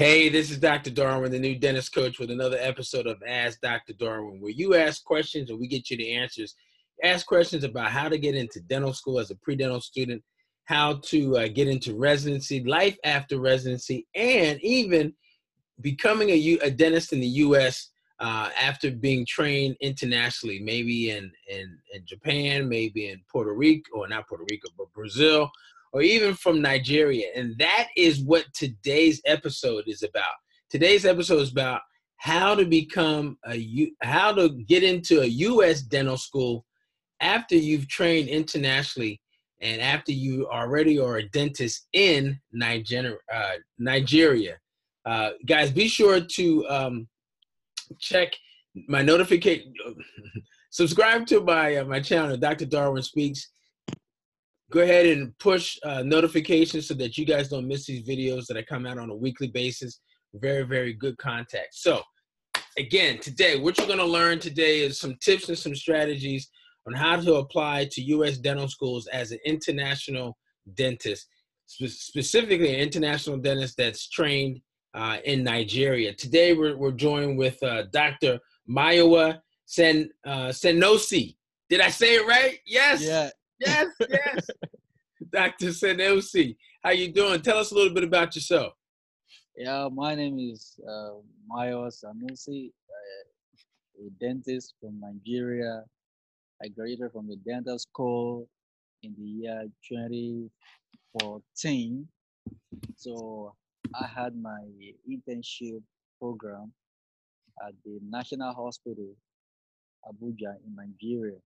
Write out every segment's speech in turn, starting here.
Hey, this is Dr. Darwin, the new dentist coach, with another episode of Ask Dr. Darwin, where you ask questions and we get you the answers. Ask questions about how to get into dental school as a pre dental student, how to uh, get into residency, life after residency, and even becoming a, U- a dentist in the U.S. Uh, after being trained internationally, maybe in, in, in Japan, maybe in Puerto Rico, or not Puerto Rico, but Brazil, or even from Nigeria. And that is what today's episode is about. Today's episode is about how to become a U, how to get into a U.S. dental school after you've trained internationally and after you already are a dentist in Nigeria. Uh, Nigeria. Uh, guys, be sure to um, check my notification. subscribe to my uh, my channel, Dr. Darwin Speaks go ahead and push uh, notifications so that you guys don't miss these videos that I come out on a weekly basis. Very, very good content. So, again, today, what you're going to learn today is some tips and some strategies on how to apply to U.S. dental schools as an international dentist, spe- specifically an international dentist that's trained uh, in Nigeria. Today, we're, we're joined with uh, Dr. Mayowa Sen, uh, Senosi. Did I say it right? Yes. Yeah, Yes, yes. Dr. Senosi, how you doing? Tell us a little bit about yourself. yeah. My name is uh, Mayo Sanusi, uh, a dentist from Nigeria. I graduated from the dental school in the year 2014. So I had my internship program at the National Hospital, Abuja, in Nigeria.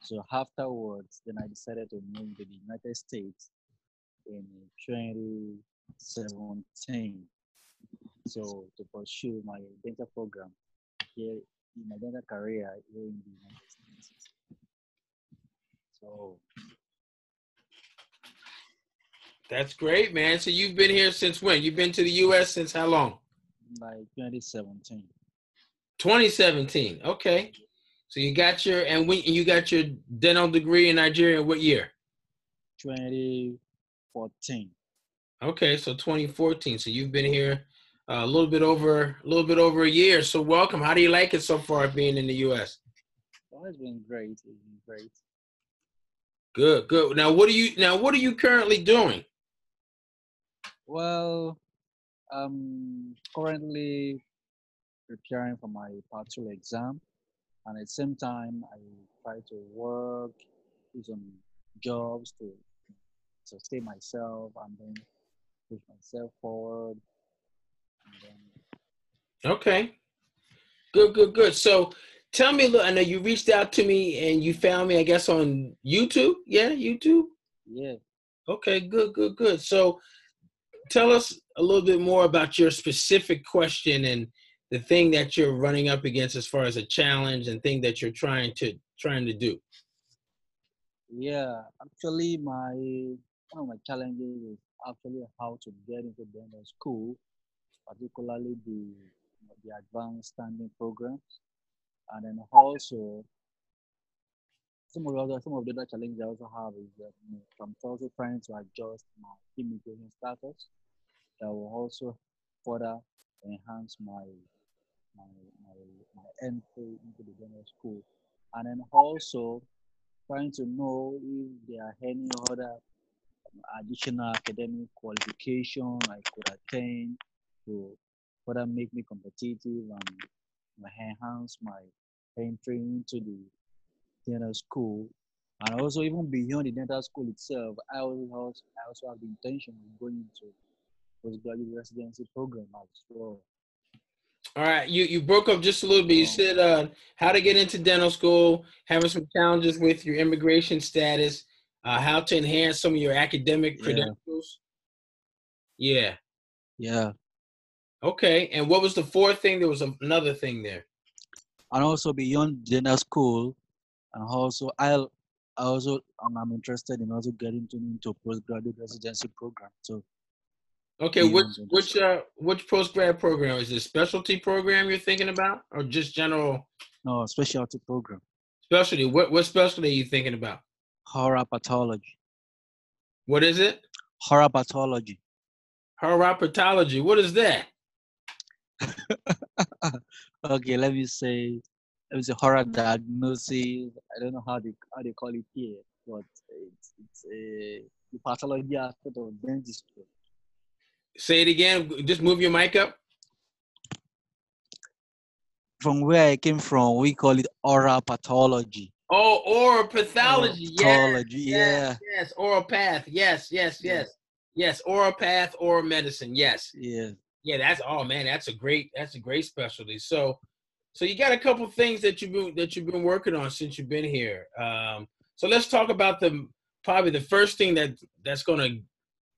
So afterwards, then I decided to move to the United States in 2017. So to pursue my dental program here in my dental career here in the United States. So That's great, man. So you've been here since when? You've been to the U.S. since how long? by 2017. 2017. Okay. So you got your and when you got your dental degree in Nigeria. What year? 2014. Okay, so 2014. So you've been here uh, a little bit over a little bit over a year. So welcome. How do you like it so far being in the U.S.? Oh, it's been great. It's been great. Good, good. Now what are you now what are you currently doing? Well, I'm currently preparing for my part two exam, and at the same time, I try to work, do some jobs to sustain myself, and then push myself forward. And then, Okay. Good, good, good. So tell me a little, I know you reached out to me and you found me, I guess, on YouTube. Yeah, YouTube. yeah, Okay, good, good, good. So tell us a little bit more about your specific question and the thing that you're running up against as far as a challenge and thing that you're trying to trying to do. yeah. Actually, my one of my challenges is actually how to get into dental school, particularly the the advanced standing programs, and then also some of the other some of the other challenges I also have is that you know, I'm also trying to adjust my immigration status that will also further enhance my my my, my entry into the dental school, and then also trying to know if there are any other additional academic qualification I could attain to further make me competitive and enhance my entry into the dental school. And also even beyond the dental school itself, I also I also have the intention of going into postgraduate residency program as well. All right, you you broke up just a little bit. You Oh. said uh, how to get into dental school, having some challenges with your immigration status, uh, how to enhance some of your academic Yeah. credentials. Yeah. Yeah. Okay. And what was the fourth thing? There was another thing there. and also beyond dental school, and also I'll I also um, I'm interested in also getting to into postgraduate residency program. So Okay, which which uh which post grad program is this? Specialty program you're thinking about, or just general no specialty program, specialty? What what specialty are you thinking about? oral pathology, What is it? oral pathology. Chiropatology. What is that? okay, let me say, let me say oral diagnosis. I don't know how they how they call it here, but it's it's a the pathology aspect of dentistry. Say it again. Just move your mic up. From where I came from, we call it oral pathology. Oh, oral pathology. Oral pathology, yes, yes, yes. Oral path. Yes, yes, yes, yes. Oral path, oral medicine. Yes. Yeah. Yeah, that's oh man, that's a great that's a great specialty. So, so you got a couple things that you've been that you've been working on since you've been here. Um, so let's talk about the probably the first thing that that's going to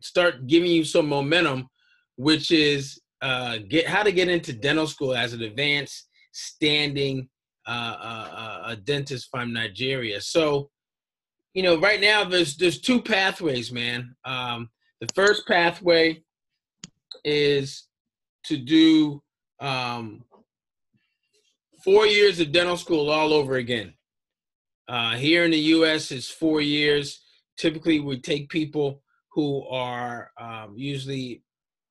start giving you some momentum, which is uh, get how to get into dental school as an advanced standing uh, uh, a dentist from Nigeria. So, you know, right now there's there's two pathways, man. Um, the first pathway is to do um, four years of dental school all over again. Uh, here in the U.S., it's four years. Typically, we take people who are um, usually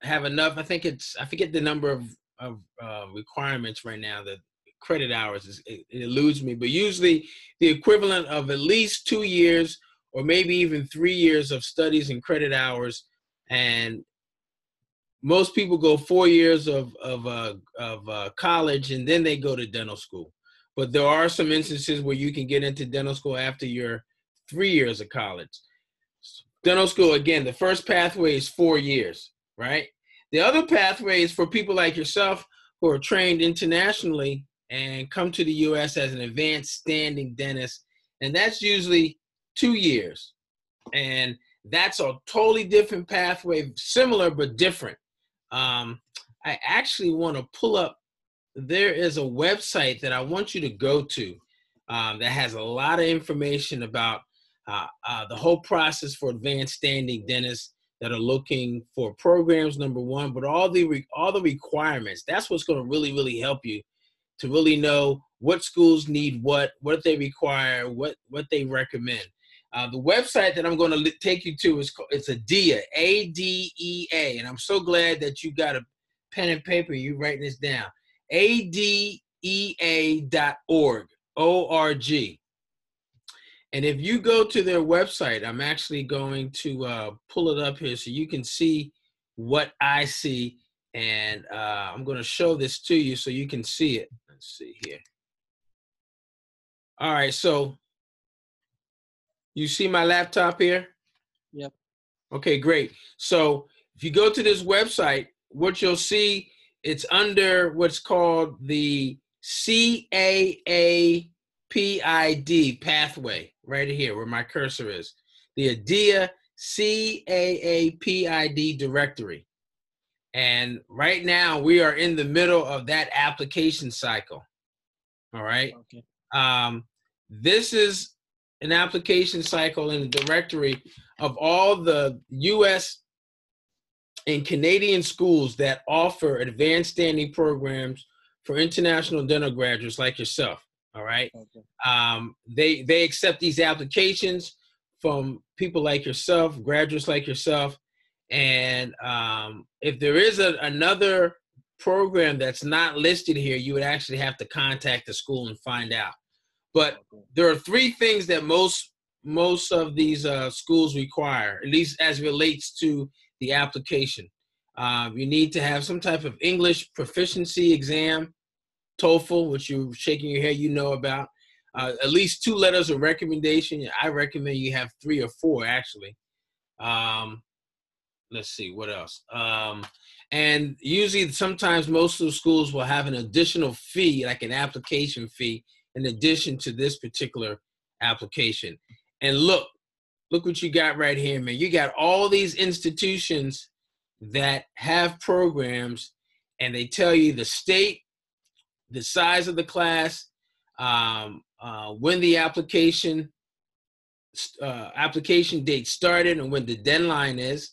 have enough. I think it's I forget the number of of uh, requirements right now. The credit hours is, it, it eludes me, but usually the equivalent of at least two years or maybe even three years of studies and credit hours and most people go four years of of uh, of uh, college and then they go to dental school. But there are some instances where you can get into dental school after your three years of college. Dental school again, the first pathway is four years, right? The other pathway is for people like yourself who are trained internationally and come to the U.S. as an advanced standing dentist, and that's usually two years, and that's a totally different pathway, similar but different um, I actually want to pull up. There is a website that I want you to go to um, that has a lot of information about uh, uh, the whole process for advanced standing dentists that are looking for programs. Number one, but all the re- all the requirements. That's what's going to really really help you to really know what schools need what, what they require, what what they recommend. Uh, the website that I'm going to take you to is called, it's ADEA, A D E A, and I'm so glad that you got a pen and paper. You writing this down, A D E A dot org, O R G. And if you go to their website, I'm actually going to uh, pull it up here so you can see what I see, and uh, I'm going to show this to you so you can see it. Let's see here. All right, so you see my laptop here? Yep. Okay, great. So if you go to this website, what you'll see, it's under what's called the CAAPID pathway, right here where my cursor is. The ADEA CAAPID directory. And right now we are in the middle of that application cycle. All right. Okay. Um, this is an application cycle in the directory of all the US and Canadian schools that offer advanced standing programs for international dental graduates like yourself. All right. Okay. Um, they they accept these applications from people like yourself, graduates like yourself, and um, if there is a, another program that's not listed here, you would actually have to contact the school and find out. But there are three things that most most of these uh, schools require, at least as relates to the application. Um, you need to have some type of English proficiency exam, TOEFL, which you're shaking your head, you know about. Uh, at least two letters of recommendation. I recommend you have three or four actually. Um, let's see what else. Um, and usually, sometimes most of the schools will have an additional fee, like an application fee, in addition to this particular application. And look, look what you got right here, man. You got all these institutions that have programs and they tell you the state, the size of the class, um, uh, when the application uh, application date started and when the deadline is,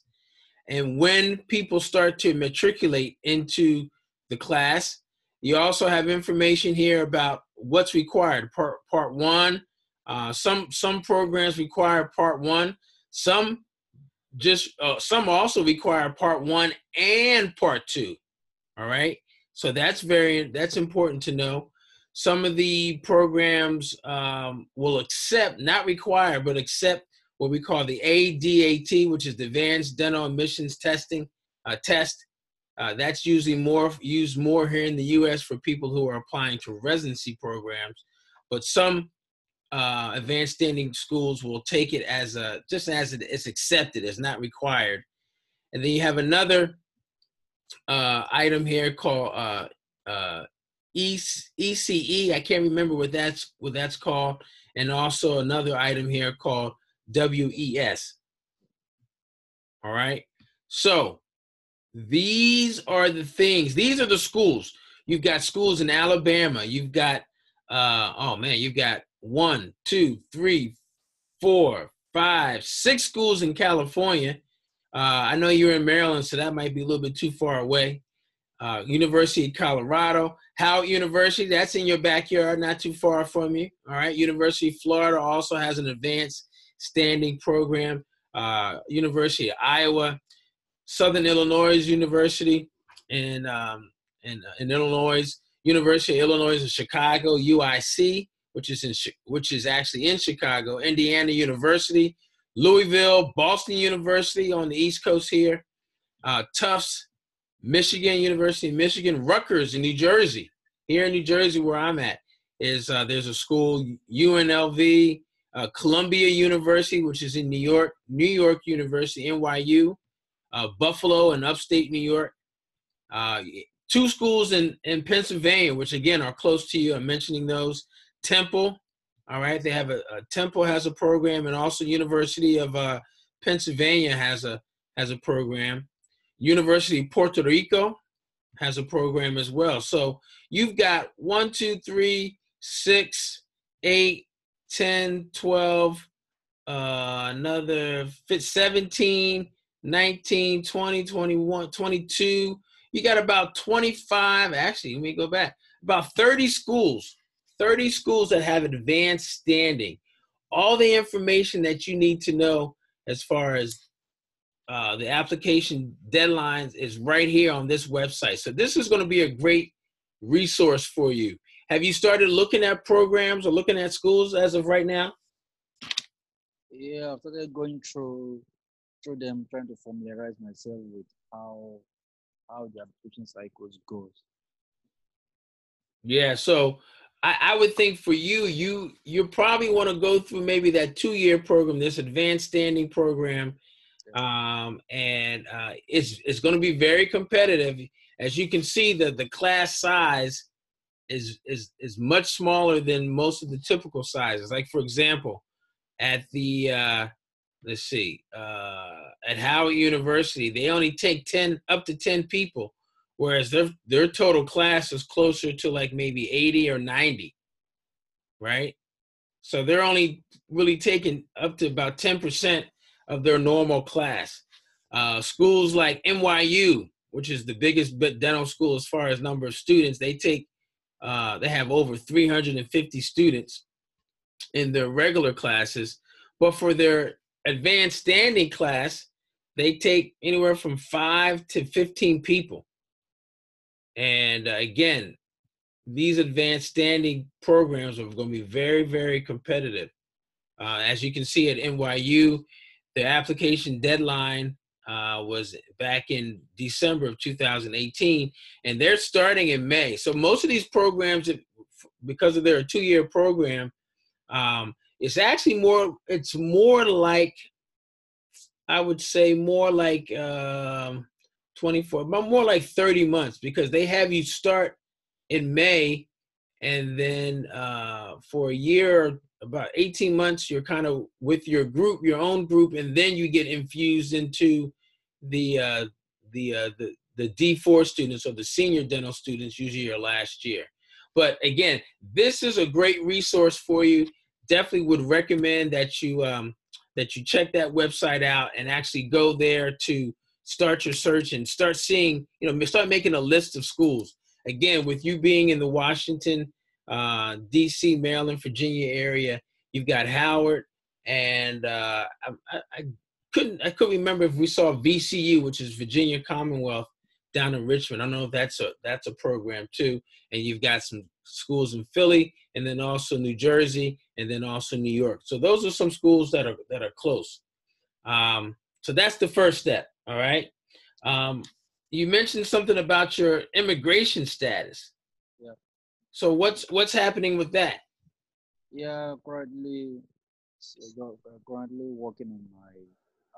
and when people start to matriculate into the class. You also have information here about what's required. Part part one. Uh, some some programs require part one. Some just uh, some also require part one and part two. All right. So that's very that's important to know. Some of the programs um, will accept, not require, but accept what we call the ADAT, which is the Advanced Dental Admissions Testing uh, Test. Uh, that's usually more used more here in the U.S. for people who are applying to residency programs, but some uh, advanced standing schools will take it as a just as it is accepted, it's not required. And then you have another uh, item here called uh, uh, ECE. I can't remember what that's what that's called, and also another item here called WES. All right. So these are the things. These are the schools. You've got schools in Alabama. You've got uh, oh man, you've got one, two, three, four, five, six schools in California. Uh, I know you're in Maryland, so that might be a little bit too far away. Uh, University of Colorado, Howard University, that's in your backyard, not too far from you. All right. University of Florida also has an advanced standing program. Uh, University of Iowa, Southern Illinois University, and um, in, uh, in Illinois, University of Illinois in Chicago, UIC, which is in which is actually in Chicago, Indiana University, Louisville, Boston University on the East Coast here, uh, Tufts, Michigan University, Michigan, Rutgers in New Jersey. Here in New Jersey, where I'm at, is uh, there's a school UNLV, uh, Columbia University, which is in New York, New York University, NYU, uh, Buffalo and upstate New York. Uh, two schools in, in Pennsylvania, which again are close to you. I'm mentioning those. Temple, all right, they have a, a Temple has a program, and also University of uh, Pennsylvania has a has a program. University of Puerto Rico has a program as well. So you've got one, two, three, six, eight, 10, 12, uh, another 17, 19, 20, 21, 22. You got about 25, actually, let me go back, about 30 schools 30 schools that have advanced standing. All the information that you need to know as far as uh, the application deadlines is right here on this website. So this is going to be a great resource for you. Have you started looking at programs or looking at schools as of right now? Yeah, I've started going through through them, trying to familiarize myself with how how the application cycles goes. Yeah, so I, I would think for you, you you probably want to go through maybe that two year program, this advanced standing program, um, and uh, it's it's going to be very competitive. As you can see, the the class size is is is much smaller than most of the typical sizes. Like for example, at the uh, let's see, uh, at Howard University, they only take ten up to ten people whereas their their total class is closer to like maybe 80 or 90 right? So they're only really taking up to about 10% of their normal class. Uh, schools like nyu which is the biggest dental school as far as number of students they take uh, they have over 350 students in their regular classes. But for their advanced standing class they take anywhere from 5 to 15 people and uh, again, these advanced standing programs are going to be very, very competitive. Uh, as you can see at NYU, the application deadline uh, was back in December of 2018, and they're starting in May. So most of these programs, because of their two-year program, um, it's actually more. It's more like, I would say, more like um, 24, but more like 30 months because they have you start in May and then uh, for a year, about 18 months, you're kind of with your group, your own group, and then you get infused into the uh, the, uh, the the D4 students or the senior dental students, usually your last year. But again, this is a great resource for you. Definitely would recommend that you um, that you check that website out and actually go there to start your search and start seeing, you know, start making a list of schools. Again, with you being in the Washington, uh, D.C., Maryland, Virginia area, you've got Howard, and uh, I, I, couldn't I couldn't remember if we saw VCU, which is Virginia Commonwealth down in Richmond. I know that's a that's a program too. And you've got some schools in Philly, and then also New Jersey, and then also New York. So those are some schools that are that are close. Um, so that's the first step. All right. Um, you mentioned something about your immigration status. Yeah. So what's what's happening with that? Yeah, currently, so, currently working on my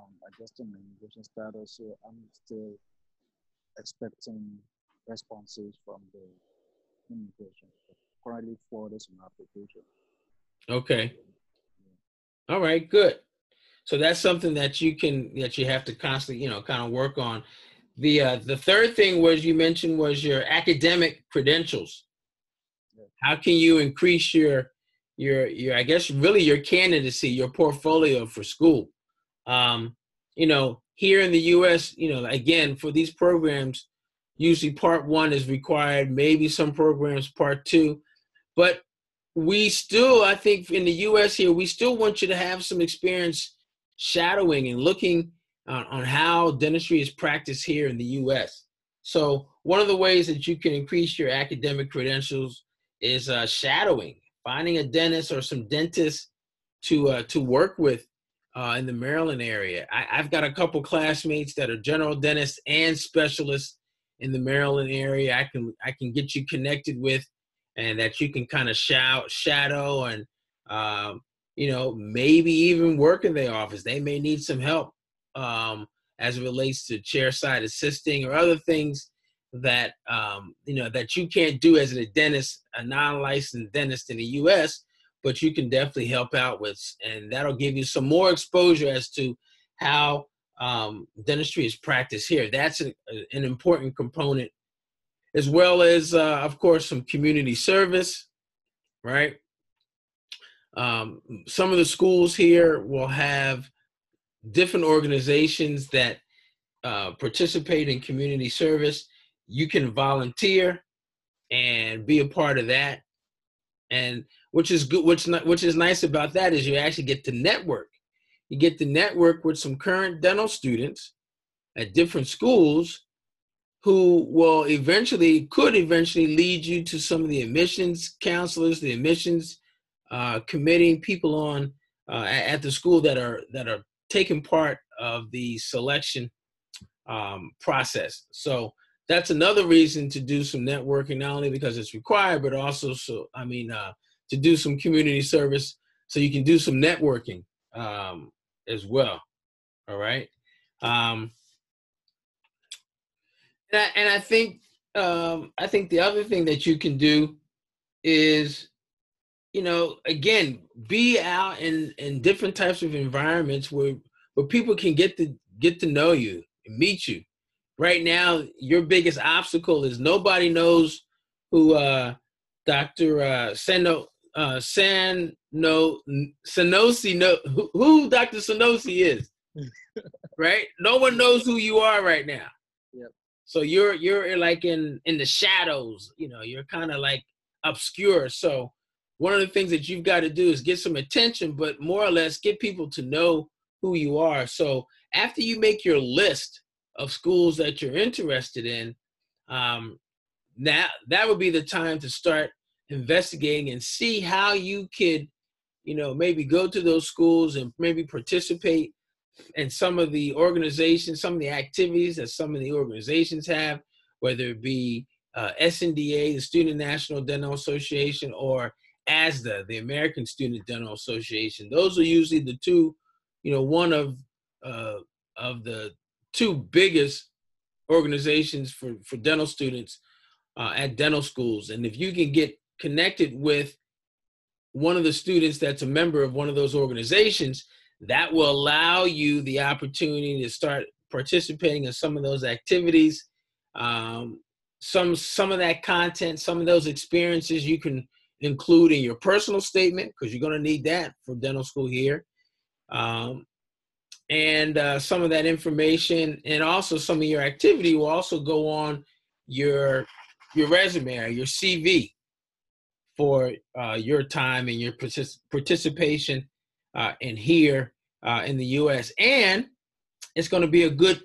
um, adjusting my immigration status. So I'm still expecting responses from the immigration. Currently, four days on application. Okay. All right. Good. So that's something that you can that you have to constantly, you know, kind of work on. The uh, the third thing was you mentioned was your academic credentials. How can you increase your your your I guess really your candidacy, your portfolio for school? Um, you know, here in the U.S., you know, again for these programs, usually part one is required. Maybe some programs part two, but we still, I think, in the U.S. here, we still want you to have some experience shadowing and looking on, on how dentistry is practiced here in the U.S. So one of the ways that you can increase your academic credentials is uh, shadowing, finding a dentist or some dentists to uh, to work with uh, in the Maryland area. I, have got a couple classmates that are general dentists and specialists in the Maryland area. I can I can get you connected with, and that you can kind of shout shadow and um, you know maybe even work in their office. They may need some help um, as it relates to chairside assisting or other things that um, you know that you can't do as a dentist, a non-licensed dentist in the U.S., but you can definitely help out with, and that'll give you some more exposure as to how um, dentistry is practiced here. That's a, an important component, as well as, uh, of course, some community service, right? Um, some of the schools here will have different organizations that uh, participate in community service. You can volunteer and be a part of that, and which is good. Which which is nice about that is you actually get to network. You get to network with some current dental students at different schools who will eventually could eventually lead you to some of the admissions counselors, the admissions uh, committee people on uh, at the school that are that are taking part of the selection um, process. So that's another reason to do some networking, not only because it's required, but also so I mean uh, to do some community service so you can do some networking um, as well. All right. Um, and, I, and I think um, I think the other thing that you can do is you know, again, be out in in different types of environments where where people can get to get to know you and meet you. Right now, your biggest obstacle is nobody knows who uh, Dr. Uh, Seno uh, San no Sanosi no who, who Dr. Sanosi is. right? No one knows who you are right now. Yep. So you're you're like in in the shadows, you know, you're kind of like obscure. So one of the things that you've got to do is get some attention, but more or less get people to know who you are. So after you make your list of schools that you're interested in, um, that that would be the time to start investigating and see how you could, you know, maybe go to those schools and maybe participate in some of the organizations, some of the activities that some of the organizations have, whether it be uh, SNDA, the Student National Dental Association, or ASDA, the American Student Dental Association. Those are usually the two, you know, one of uh, of the two biggest organizations for, for dental students uh, at dental schools. And if you can get connected with one of the students that's a member of one of those organizations, that will allow you the opportunity to start participating in some of those activities. Um, some some of that content, some of those experiences you can include in your personal statement because you're going to need that for dental school here. Um, and uh, some of that information and also some of your activity will also go on your your resume or your CV for uh, your time and your partic- participation uh, in here uh, in the U.S. And it's going to be a good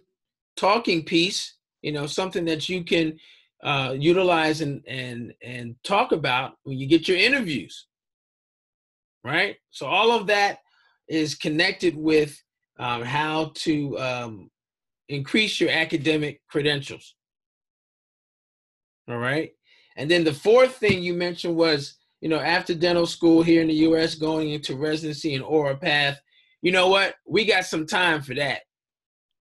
talking piece you know, something that you can uh, utilize and and and talk about when you get your interviews, right? So all of that is connected with um, how to um, increase your academic credentials. All right. And then the fourth thing you mentioned was, you know, after dental school here in the US, going into residency and oral path. You know what? We got some time for that.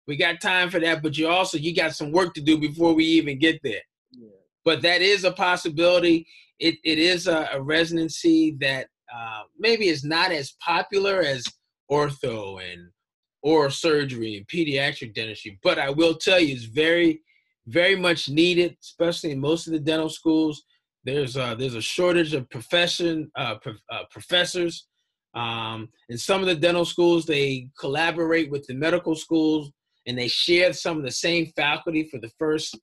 We got time for that, but you also you got some work to do before we even get there. But that is a possibility. It it is a, a residency that uh, maybe is not as popular as ortho and oral surgery and pediatric dentistry, but I will tell you, it's very very much needed, especially in most of the dental schools. There's a, there's a shortage of profession uh, uh, professors. Um, in some of the dental schools, they collaborate with the medical schools and they share some of the same faculty for the first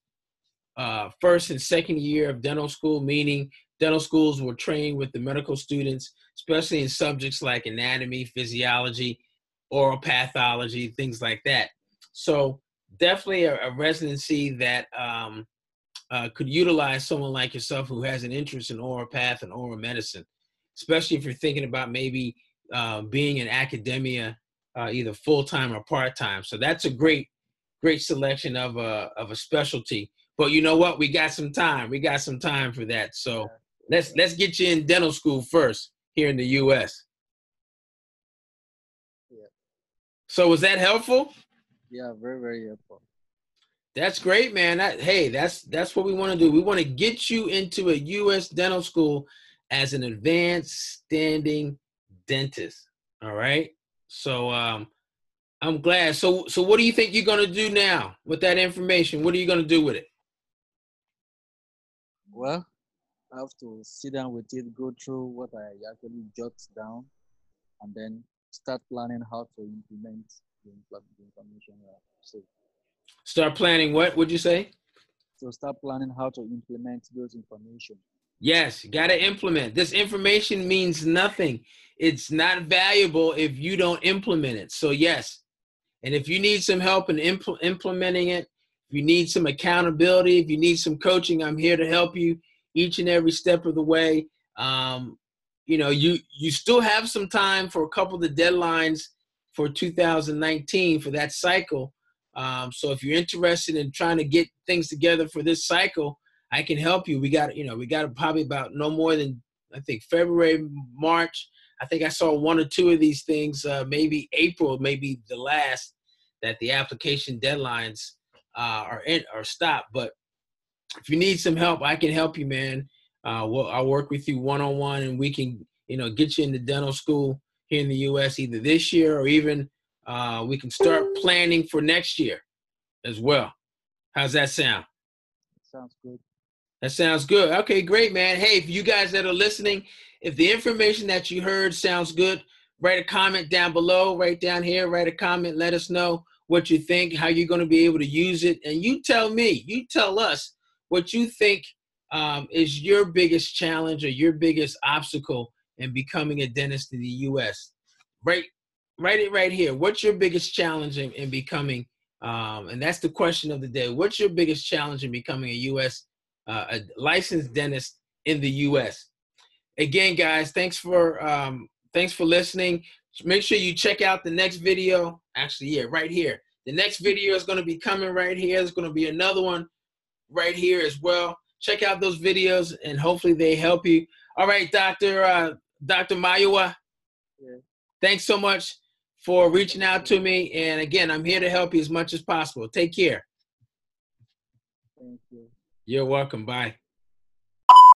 uh, first and second year of dental school, meaning dental schools will train with the medical students, especially in subjects like anatomy, physiology, oral pathology, things like that. So definitely a, a residency that um, uh, could utilize someone like yourself who has an interest in oral path and oral medicine, especially if you're thinking about maybe uh, being in academia, uh, either full time or part time. So that's a great, great selection of a of a specialty. But you know what? We got some time. We got some time for that. So let's let's get you in dental school first here in the U.S. Yeah. So was that helpful? Yeah, very very helpful. That's great, man. That, hey, that's that's what we want to do. We want to get you into a U.S. dental school as an advanced standing dentist. All right. So um, I'm glad. So so what do you think you're gonna do now with that information? What are you gonna do with it? Well, I have to sit down with it, go through what I actually jot down, and then start planning how to implement the, information I Start planning what would you say? So start planning how to implement those information. Yes, got to implement. This information means nothing. It's not valuable if you don't implement it. So yes, and if you need some help in impl- implementing it, if you need some accountability, if you need some coaching, I'm here to help you each and every step of the way. Um, you know, you you still have some time for a couple of the deadlines for 2019 for that cycle. Um, so if you're interested in trying to get things together for this cycle, I can help you. We got, you know, we got probably about no more than I think February, March. I think I saw one or two of these things, uh, maybe April, maybe the last that the application deadlines uh, in or stop. But if you need some help, I can help you, man. Uh, we'll, I'll work with you one on one, and we can, you know, get you into dental school here in the U.S. either this year or even uh, we can start planning for next year as well. How's that sound? Sounds good. That sounds good. Okay, great, man. Hey, if you guys that are listening, if the information that you heard sounds good, write a comment down below, right down here, write a comment, let us know what you think, how you're going to be able to use it. And you tell me, you tell us what you think um, is your biggest challenge or your biggest obstacle in becoming a dentist in the U.S. Right, write it right here. What's your biggest challenge in, in becoming? Um, and that's the question of the day. What's your biggest challenge in becoming a U.S. Uh, a licensed dentist in the U.S.? Again, guys, thanks for um, thanks for listening. Make sure you check out the next video. Actually, yeah, right here. The next video is going to be coming right here. There's going to be another one right here as well. Check out those videos, and hopefully they help you. All right, Doctor. Uh, Dr. Mayowa, yeah. thanks so much for reaching out to me. And again, I'm here to help you as much as possible. Take care. Thank you. You're welcome. Bye.